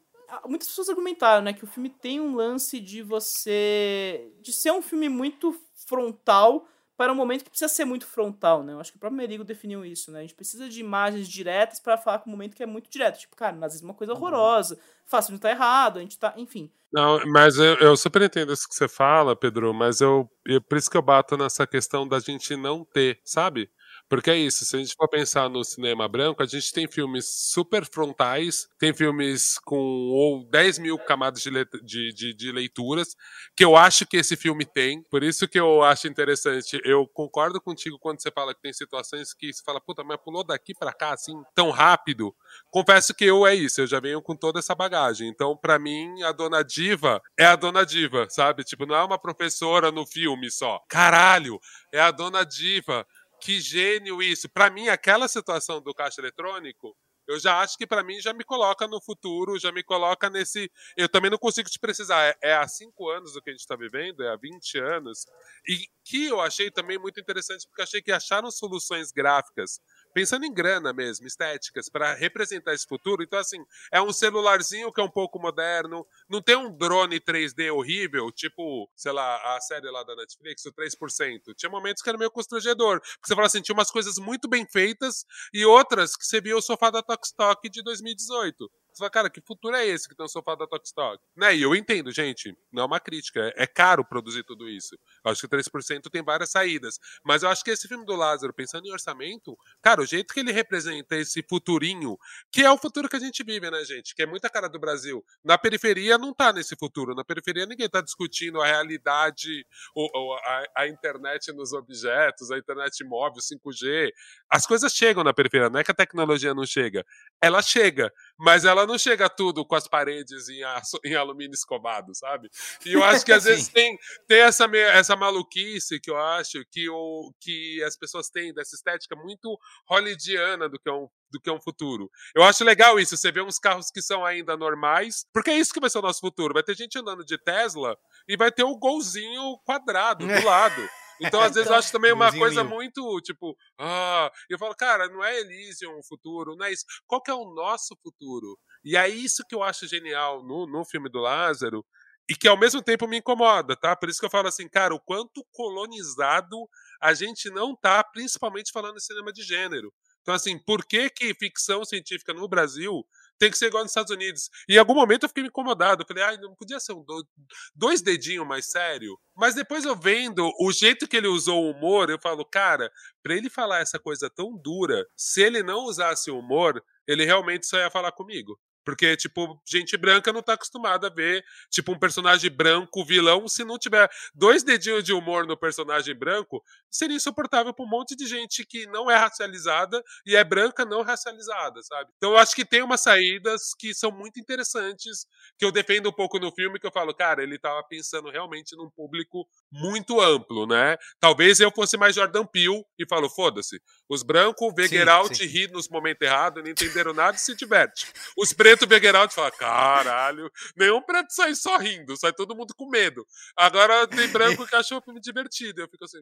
muitas pessoas argumentaram, né, que o filme tem um lance de você de ser um filme muito frontal para um momento que precisa ser muito frontal, né? Eu acho que o próprio Merigo definiu isso, né? A gente precisa de imagens diretas para falar com um momento que é muito direto. Tipo, cara, nazismo é uma coisa uhum. horrorosa, fácil não tá errado, a gente tá, enfim. Não, mas eu, eu super entendo isso que você fala, Pedro, mas eu, eu por isso que eu bato nessa questão da gente não ter, sabe? Porque é isso, se a gente for pensar no cinema branco, a gente tem filmes super frontais, tem filmes com ou 10 mil camadas de, de, de, de, leituras, que eu acho que esse filme tem. Por isso que eu acho interessante. Eu concordo contigo quando você fala que tem situações que você fala, puta, mas pulou daqui para cá assim, tão rápido. Confesso que eu é isso, eu já venho com toda essa bagagem. Então, para mim, a dona Diva é a dona Diva, sabe? Tipo, não é uma professora no filme só. Caralho, é a dona Diva que gênio isso. Para mim, aquela situação do caixa eletrônico, eu já acho que para mim já me coloca no futuro, já me coloca nesse. Eu também não consigo te precisar. É, é há cinco anos o que a gente está vivendo, é há 20 anos. E que eu achei também muito interessante, porque achei que acharam soluções gráficas pensando em grana mesmo, estéticas, para representar esse futuro. Então, assim, é um celularzinho que é um pouco moderno, não tem um drone 3D horrível, tipo, sei lá, a série lá da Netflix, o 3%. Tinha momentos que era meio constrangedor, porque você fala assim, tinha umas coisas muito bem feitas e outras que você via o sofá da Tokstok de 2018. Você fala, cara, que futuro é esse que tem o sofá da Tokstok? Né? E eu entendo, gente, não é uma crítica, é, é caro produzir tudo isso. Eu acho que 3% tem várias saídas. Mas eu acho que esse filme do Lázaro, pensando em orçamento, cara, o jeito que ele representa esse futurinho, que é o futuro que a gente vive, né, gente? Que é muita cara do Brasil. Na periferia não tá nesse futuro. Na periferia ninguém tá discutindo a realidade, ou, ou a, a internet nos objetos, a internet móvel, 5G. As coisas chegam na periferia, não é que a tecnologia não chega. Ela chega, mas ela ela não chega tudo com as paredes em, em alumínio escovado, sabe? E eu acho que às vezes tem, tem essa, essa maluquice que eu acho que, o, que as pessoas têm dessa estética muito hollywoodiana do que é um do que é um futuro. Eu acho legal isso, você vê uns carros que são ainda normais, porque é isso que vai ser o nosso futuro. Vai ter gente andando de Tesla e vai ter o um golzinho quadrado do lado. Então, às vezes, eu acho também uma coisa muito, tipo, ah, eu falo, cara, não é Elysium o futuro, não é isso. Qual que é o nosso futuro? E é isso que eu acho genial no, no filme do Lázaro, e que ao mesmo tempo me incomoda, tá? Por isso que eu falo assim, cara, o quanto colonizado a gente não tá, principalmente falando em cinema de gênero. Então, assim, por que que ficção científica no Brasil tem que ser igual nos Estados Unidos. E em algum momento eu fiquei incomodado. Eu falei, ai, não podia ser um do... dois dedinhos mais sério. Mas depois eu vendo o jeito que ele usou o humor, eu falo, cara, para ele falar essa coisa tão dura, se ele não usasse o humor, ele realmente só ia falar comigo. Porque, tipo, gente branca não tá acostumada a ver, tipo, um personagem branco vilão. Se não tiver dois dedinhos de humor no personagem branco, seria insuportável pra um monte de gente que não é racializada e é branca não racializada, sabe? Então eu acho que tem umas saídas que são muito interessantes, que eu defendo um pouco no filme, que eu falo, cara, ele tava pensando realmente num público muito amplo, né? Talvez eu fosse mais Jordan Peele e falo, foda-se, os brancos vê Geralt ri nos momentos errados, não entenderam nada e se diverte. Os pretos vê Geralt e fala, caralho, nenhum preto sai só rindo, sai todo mundo com medo. Agora tem branco que achou o filme divertido. Eu fico assim,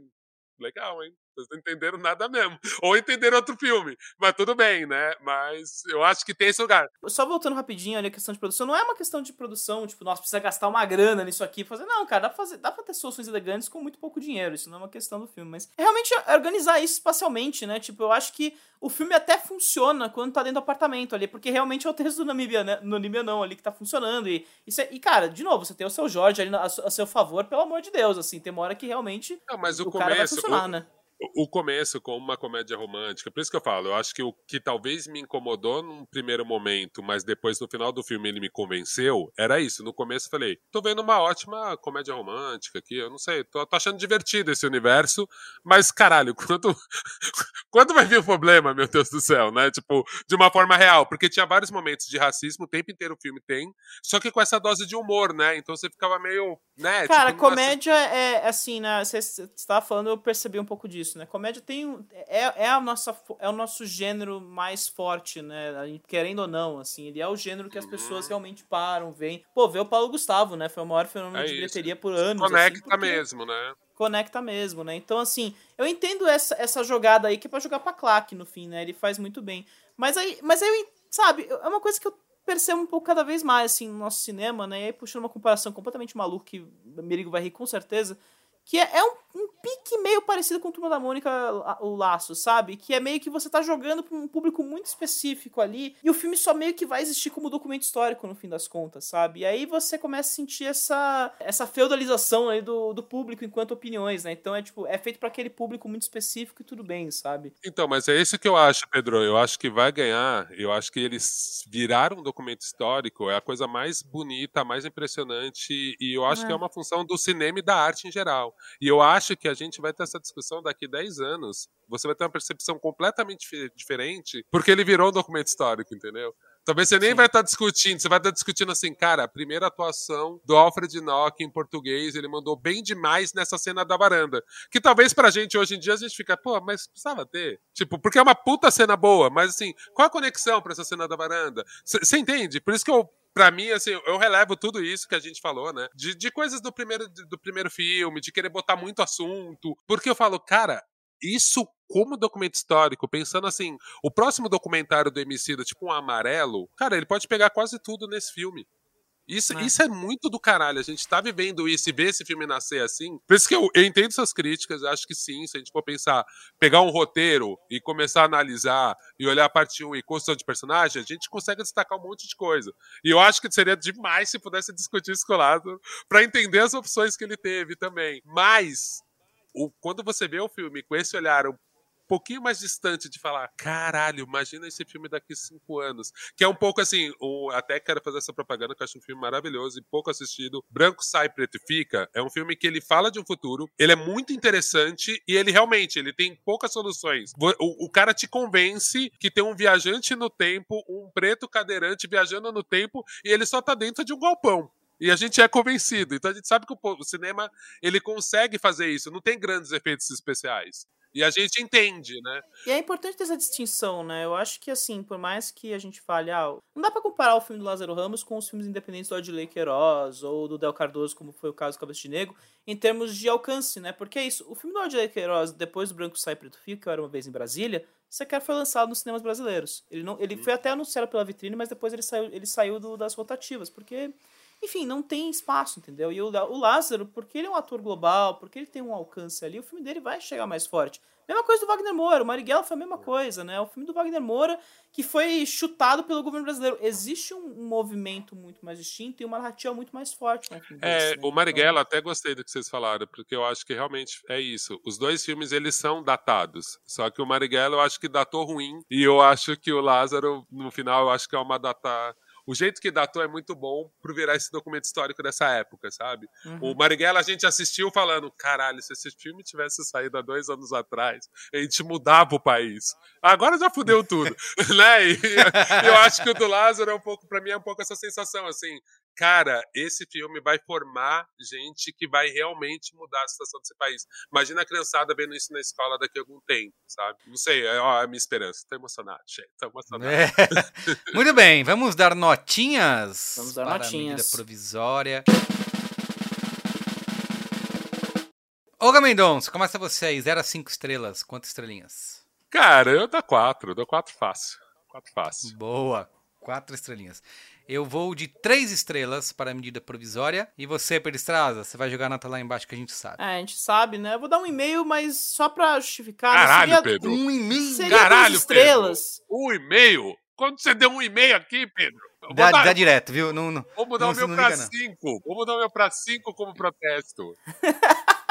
legal, hein? Vocês não entenderam nada mesmo. Ou entenderam outro filme. Mas tudo bem, né? Mas eu acho que tem esse lugar. Só voltando rapidinho ali a questão de produção, não é uma questão de produção, tipo, nossa, precisa gastar uma grana nisso aqui. Fazer, não, cara, dá pra, fazer, dá pra ter soluções elegantes com muito pouco dinheiro. Isso não é uma questão do filme. Mas é realmente organizar isso espacialmente, né? Tipo, eu acho que o filme até funciona quando tá dentro do apartamento ali, porque realmente é o texto do Namíbia, né? no Namíbia não ali que tá funcionando. E, isso é, e, cara, de novo, você tem o seu Jorge ali a, a seu favor, pelo amor de Deus, assim, tem uma hora que realmente não, mas o, o começo, cara vai funcionar, o, né? O começo como uma comédia romântica. Por isso que eu falo, eu acho que o que talvez me incomodou num primeiro momento, mas depois no final do filme ele me convenceu, era isso. No começo eu falei, tô vendo uma ótima comédia romântica aqui, eu não sei, tô, tô achando divertido esse universo, mas caralho, quando, quando vai vir o problema, meu Deus do céu, né? Tipo, de uma forma real, porque tinha vários momentos de racismo, o tempo inteiro o filme tem, só que com essa dose de humor, né? Então você ficava meio, né? Cara, tipo, comédia nossa... é assim, né? Você estava falando, eu percebi um pouco disso isso, né? Comédia tem é, é a nossa é o nosso gênero mais forte, né? Querendo ou não, assim, ele é o gênero que as pessoas uhum. realmente param, veem. Pô, vê o Paulo Gustavo, né? Foi o maior fenômeno é de bilheteria por anos. Conecta assim, mesmo, né? Conecta mesmo, né? Então, assim, eu entendo essa, essa jogada aí que é pra jogar pra claque no fim, né? Ele faz muito bem. Mas aí, mas aí, sabe, é uma coisa que eu percebo um pouco cada vez mais, assim, no nosso cinema, né? E aí, puxando uma comparação completamente maluca, que o Merigo vai rir com certeza, que é, é um, um, pique meio parecido com o Turma da Mônica, o Laço, sabe? Que é meio que você tá jogando pra um público muito específico ali, e o filme só meio que vai existir como documento histórico no fim das contas, sabe? E aí você começa a sentir essa, essa feudalização aí do, do público enquanto opiniões, né? Então é tipo, é feito para aquele público muito específico e tudo bem, sabe? Então, mas é isso que eu acho, Pedro. Eu acho que vai ganhar, eu acho que eles viraram um documento histórico, é a coisa mais bonita, mais impressionante, e eu acho é. que é uma função do cinema e da arte em geral. E eu acho que a gente vai ter essa discussão daqui 10 anos. Você vai ter uma percepção completamente diferente, porque ele virou um documento histórico, entendeu? Talvez você nem Sim. vai estar discutindo, você vai estar discutindo assim, cara, a primeira atuação do Alfred Nock em português, ele mandou bem demais nessa cena da varanda. Que talvez pra gente hoje em dia a gente fica, pô, mas precisava ter. Tipo, porque é uma puta cena boa, mas assim, qual a conexão pra essa cena da varanda? Você entende? Por isso que eu para mim, assim, eu relevo tudo isso que a gente falou, né? De, de coisas do primeiro, do primeiro filme, de querer botar muito assunto. Porque eu falo, cara, isso como documento histórico, pensando assim, o próximo documentário do Emicida, tipo um amarelo, cara, ele pode pegar quase tudo nesse filme. Isso é. isso é muito do caralho. A gente tá vivendo isso e ver esse filme nascer assim. Por isso que eu, eu entendo suas críticas, acho que sim. Se a gente for pensar, pegar um roteiro e começar a analisar e olhar a parte 1 e construção de personagem, a gente consegue destacar um monte de coisa. E eu acho que seria demais se pudesse discutir isso com o Lázaro pra entender as opções que ele teve também. Mas, o, quando você vê o filme com esse olhar um pouquinho mais distante de falar, caralho, imagina esse filme daqui cinco anos. Que é um pouco assim, o, até quero fazer essa propaganda, que eu acho um filme maravilhoso e pouco assistido. Branco sai, preto fica. É um filme que ele fala de um futuro, ele é muito interessante e ele realmente, ele tem poucas soluções. O, o cara te convence que tem um viajante no tempo, um preto cadeirante viajando no tempo e ele só tá dentro de um galpão. E a gente é convencido. Então a gente sabe que o cinema ele consegue fazer isso. Não tem grandes efeitos especiais. E a gente entende, né? E é importante ter essa distinção, né? Eu acho que, assim, por mais que a gente fale, ah, não dá para comparar o filme do Lázaro Ramos com os filmes independentes do Adley Queiroz ou do Del Cardoso, como foi o caso do Cabeça de Negro, em termos de alcance, né? Porque é isso, o filme do Adley Queiroz, depois do Branco Sai Preto eu era uma vez em Brasília, sequer foi lançado nos cinemas brasileiros. Ele, não, ele foi até anunciado pela vitrine, mas depois ele saiu, ele saiu do, das rotativas, porque enfim, não tem espaço, entendeu? E o, o Lázaro, porque ele é um ator global, porque ele tem um alcance ali, o filme dele vai chegar mais forte. Mesma coisa do Wagner Moura, o Marighella foi a mesma coisa, né? O filme do Wagner Moura que foi chutado pelo governo brasileiro. Existe um, movimento muito mais distinto e uma narrativa muito mais forte. Né, é, o Marighella, então... até gostei do que vocês falaram, porque eu acho que realmente é isso. Os dois filmes, eles são datados. Só que o Marighella eu acho que datou ruim e eu acho que o Lázaro, no final, eu acho que é uma data o jeito que datou é muito bom pro virar esse documento histórico dessa época, sabe? Uhum. O Marighella a gente assistiu falando, caralho, se esse filme tivesse saído há dois anos atrás, a gente mudava o país. Agora já fudeu tudo, né? E eu acho que o do Lázaro é um pouco, para mim, é um pouco essa sensação, assim, cara, esse filme vai formar gente que vai realmente mudar a situação desse país. Imagina a criançada vendo isso na escola daqui a algum tempo, sabe? Não sei, é a minha esperança. Tô emocionado, gente, tô emocionado. É. Muito bem, vamos dar notinhas. Vamos dar para notinhas. A medida provisória. Olga Mendonça, começa você aí, 0 a 5 estrelas, quantas estrelinhas? Cara, eu dou 4, dou 4 fácil. 4 fácil. Boa, 4 estrelinhas. Eu vou de três estrelas para a medida provisória. E você, Peristraza, você vai jogar a nota lá embaixo que a gente sabe. É, a gente sabe, né? Eu vou dar um e-mail, mas só para justificar. Caralho, seria Pedro. Um e-mail? Seria Caralho, estrelas. Pedro. Um e-mail? Quando você deu um e-mail aqui, Pedro? Dá, dar... dá, direto, viu? Não, não, vou mudar não, o meu para cinco. Vou mudar o meu para cinco como protesto.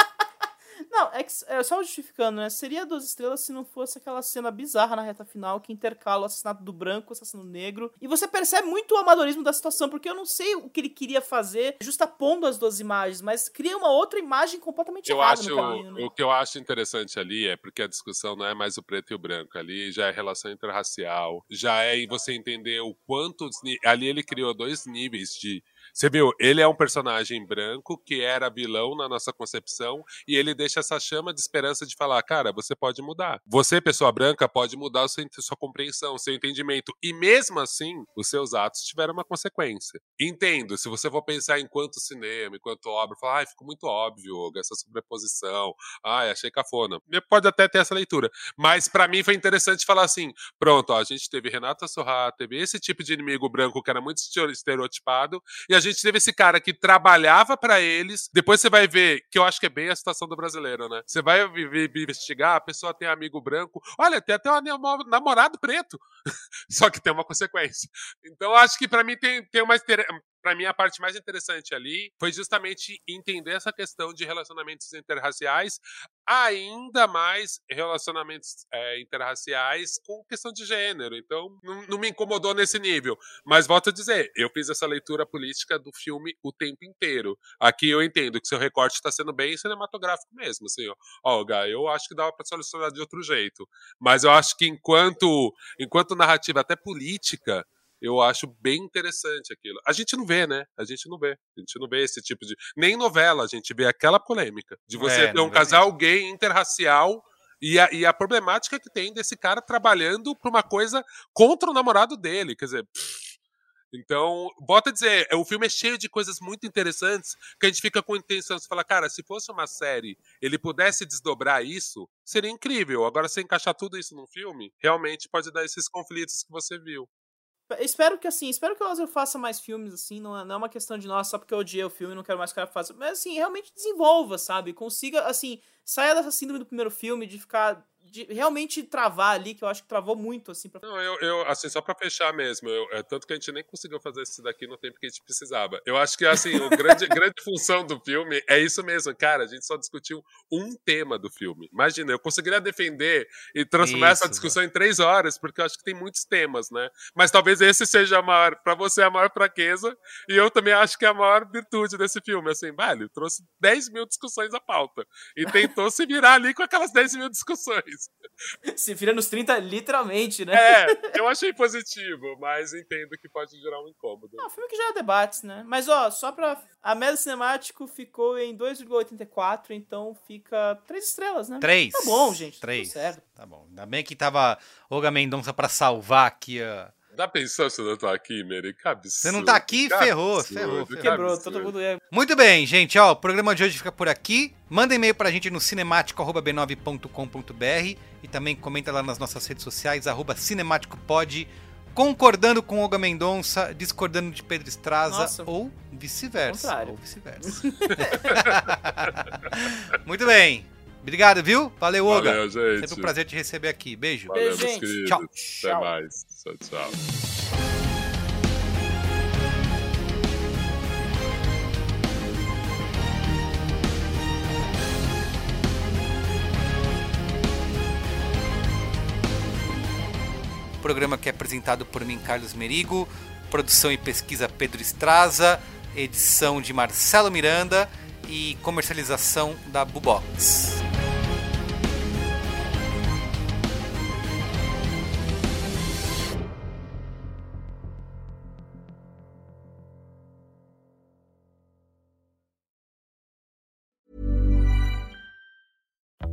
Não, é, que, é, só justificando, né? Seria duas estrelas se não fosse aquela cena bizarra na reta final que intercala o assassinato do branco, o assassinato do negro. E você percebe muito o amadorismo da situação, porque eu não sei o que ele queria fazer justapondo as duas imagens, mas cria uma outra imagem completamente eu errada acho, caminho, né? O que eu acho interessante ali é porque a discussão não é mais o preto e o branco, ali já é relação interracial, já é você entender o quanto. Ali ele criou dois níveis de você viu, ele é um personagem branco que era vilão na nossa concepção e ele deixa essa chama de esperança de falar, cara, você pode mudar. Você, pessoa branca, pode mudar sua, sua compreensão, seu entendimento. E mesmo assim, os seus atos tiveram uma consequência. Entendo, se você for pensar enquanto cinema, enquanto obra, falar, ai, ficou muito óbvio, essa sobreposição, ai, achei cafona. Pode até ter essa leitura. Mas para mim foi interessante falar assim, pronto, ó, a gente teve Renata Sorra, teve esse tipo de inimigo branco que era muito estereotipado, e a gente teve esse cara que trabalhava para eles. Depois você vai ver, que eu acho que é bem a situação do brasileiro, né? Você vai investigar, a pessoa tem amigo branco. Olha, tem até um namorado preto. Só que tem uma consequência. Então, acho que para mim tem, tem uma para mim, a parte mais interessante ali foi justamente entender essa questão de relacionamentos interraciais, ainda mais relacionamentos é, interraciais com questão de gênero. Então, não, não, me incomodou nesse nível. Mas volto a dizer, eu fiz essa leitura política do filme o tempo inteiro. Aqui eu entendo que seu recorte está sendo bem cinematográfico mesmo. Assim, ó, Gá, eu acho que dava para solucionar de outro jeito. Mas eu acho que enquanto, enquanto narrativa até política, eu acho bem interessante aquilo. A gente não vê, né? A gente não vê. A gente não vê esse tipo de. Nem novela a gente vê aquela polêmica de você é, ter um casal mesmo. gay interracial e a, e a, problemática que tem desse cara trabalhando pra uma coisa contra o namorado dele. Quer dizer. Pff, então, bota a dizer, o filme é cheio de coisas muito interessantes que a gente fica com intenção de falar, cara, se fosse uma série, ele pudesse desdobrar isso, seria incrível. Agora, se encaixar tudo isso num filme, realmente pode dar esses conflitos que você viu. Espero que assim, espero que o Lázaro faça mais filmes, assim, não é, não é uma questão de nossa, só porque eu odiei o filme não quero mais que o cara faça. Mas assim, realmente desenvolva, sabe? Consiga, assim, saia dessa síndrome do primeiro filme de ficar de realmente travar ali, que eu acho que travou muito, assim. Pra... Não, eu, eu, assim, só pra fechar mesmo, eu, é, tanto que a gente nem conseguiu fazer isso daqui no tempo que a gente precisava. Eu acho que, assim, a grande, grande função do filme é isso mesmo, cara, a gente só discutiu um tema do filme. Imagina, eu conseguiria defender e transformar Isso, essa discussão em três horas, porque eu acho que tem muitos temas, né? Mas talvez esse seja a maior, pra você, a maior fraqueza, e eu também acho que é a maior virtude desse filme, assim, vale, trouxe 10 mil discussões à pauta, e tentou se virar ali com aquelas 10 mil discussões. Se vira nos 30, literalmente, né? É, eu achei positivo, mas entendo que pode gerar um incômodo. Um filme que gera debates, né? Mas, ó, só pra... A média cinemático ficou em 2,84, então fica três estrelas, né? Três. Tá bom, gente. Três. Tudo certo. Tá bom. Ainda bem que tava Olga Mendonça pra salvar aqui a. Já pensou se eu não tô aqui, Mary? Que absurdo. Você não tá aqui, que ferrou, absurdo, ferrou, ferrou. Quebrou, todo mundo é... Muito bem, gente. Ó, o programa de hoje fica por aqui. Manda e-mail pra gente no cinemático.b9.com.br e também comenta lá nas nossas redes sociais, arroba cinemáticopod, concordando com Olga Mendonça, discordando de Pedro Estraza Nossa. ou vice-versa. Ou vice-versa. Muito bem. Obrigado, viu? Valeu, Olga. Valeu, gente. Sempre um prazer te receber aqui. Beijo. Valeu, meus gente. queridos. Tchau. Até Tchau. mais. Tchau, tchau. programa que é apresentado por mim, Carlos Merigo, produção e pesquisa Pedro Estraza, edição de Marcelo Miranda e comercialização da Bubox.